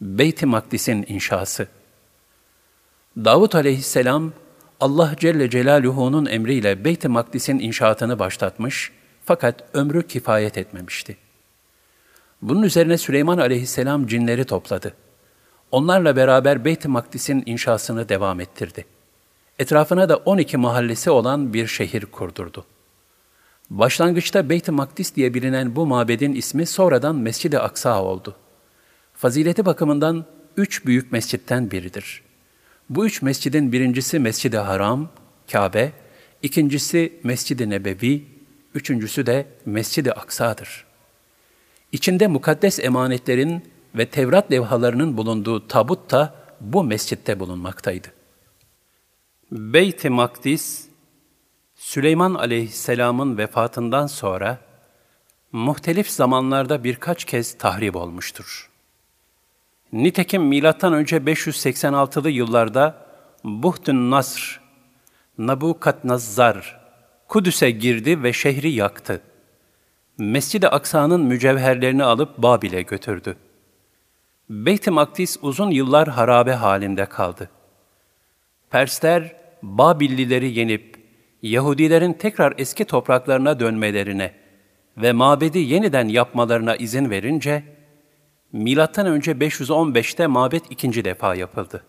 Beyt-i Makdis'in inşası. Davut aleyhisselam, Allah Celle Celaluhu'nun emriyle Beyt-i Makdis'in inşaatını başlatmış fakat ömrü kifayet etmemişti. Bunun üzerine Süleyman aleyhisselam cinleri topladı. Onlarla beraber Beyt-i Makdis'in inşasını devam ettirdi. Etrafına da 12 mahallesi olan bir şehir kurdurdu. Başlangıçta Beyt-i Makdis diye bilinen bu mabedin ismi sonradan Mescid-i Aksa oldu. Fazileti bakımından üç büyük mescitten biridir. Bu üç mescidin birincisi Mescid-i Haram, Kabe, ikincisi Mescid-i Nebevi, üçüncüsü de Mescid-i Aksa'dır. İçinde mukaddes emanetlerin ve Tevrat levhalarının bulunduğu tabut da bu mescitte bulunmaktaydı. Beyt-i Makdis, Süleyman aleyhisselamın vefatından sonra muhtelif zamanlarda birkaç kez tahrip olmuştur. Nitekim milattan önce 586'lı yıllarda Buhtun Nasr, Nabukadnazzar Kudüs'e girdi ve şehri yaktı. Mescid-i Aksa'nın mücevherlerini alıp Babil'e götürdü. Beyt-i Makdis uzun yıllar harabe halinde kaldı. Persler Babillileri yenip Yahudilerin tekrar eski topraklarına dönmelerine ve mabedi yeniden yapmalarına izin verince milattan önce 515'te mabet ikinci defa yapıldı.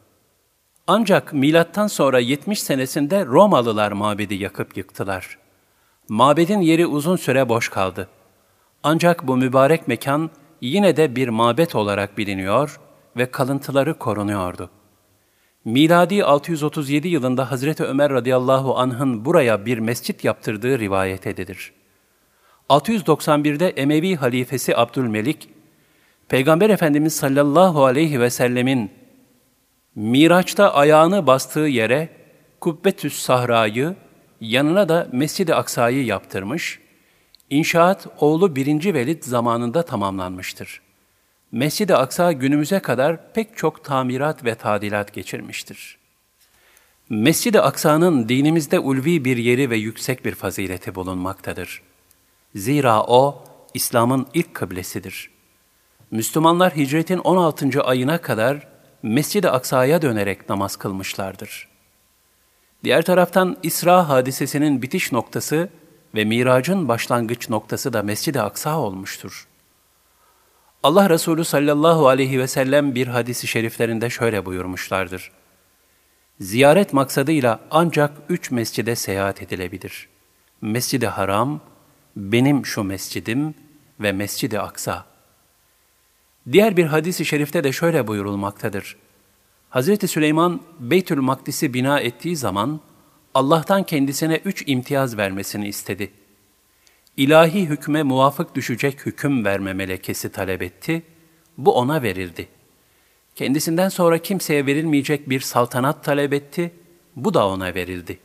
Ancak milattan sonra 70 senesinde Romalılar mabedi yakıp yıktılar. Mabedin yeri uzun süre boş kaldı. Ancak bu mübarek mekan yine de bir mabet olarak biliniyor ve kalıntıları korunuyordu. Miladi 637 yılında Hazreti Ömer radıyallahu anh'ın buraya bir mescit yaptırdığı rivayet edilir. 691'de Emevi halifesi Abdülmelik, Peygamber Efendimiz sallallahu aleyhi ve sellemin Miraç'ta ayağını bastığı yere Kubbetüs Sahra'yı, yanına da Mescid-i Aksa'yı yaptırmış, İnşaat oğlu 1. Velid zamanında tamamlanmıştır. Mescid-i Aksa günümüze kadar pek çok tamirat ve tadilat geçirmiştir. Mescid-i Aksa'nın dinimizde ulvi bir yeri ve yüksek bir fazileti bulunmaktadır. Zira o, İslam'ın ilk kıblesidir. Müslümanlar hicretin 16. ayına kadar Mescid-i Aksa'ya dönerek namaz kılmışlardır. Diğer taraftan İsra hadisesinin bitiş noktası ve miracın başlangıç noktası da Mescid-i Aksa olmuştur. Allah Resulü sallallahu aleyhi ve sellem bir hadisi şeriflerinde şöyle buyurmuşlardır. Ziyaret maksadıyla ancak üç mescide seyahat edilebilir. Mescid-i Haram, benim şu mescidim ve Mescid-i Aksa. Diğer bir hadisi şerifte de şöyle buyurulmaktadır. Hz. Süleyman Beytül Makdis'i bina ettiği zaman Allah'tan kendisine üç imtiyaz vermesini istedi. İlahi hükme muvafık düşecek hüküm verme melekesi talep etti, bu ona verildi. Kendisinden sonra kimseye verilmeyecek bir saltanat talep etti, bu da ona verildi.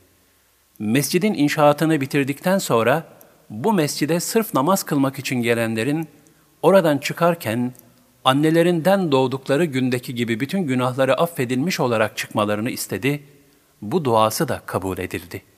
Mescidin inşaatını bitirdikten sonra bu mescide sırf namaz kılmak için gelenlerin oradan çıkarken annelerinden doğdukları gündeki gibi bütün günahları affedilmiş olarak çıkmalarını istedi. Bu duası da kabul edildi.''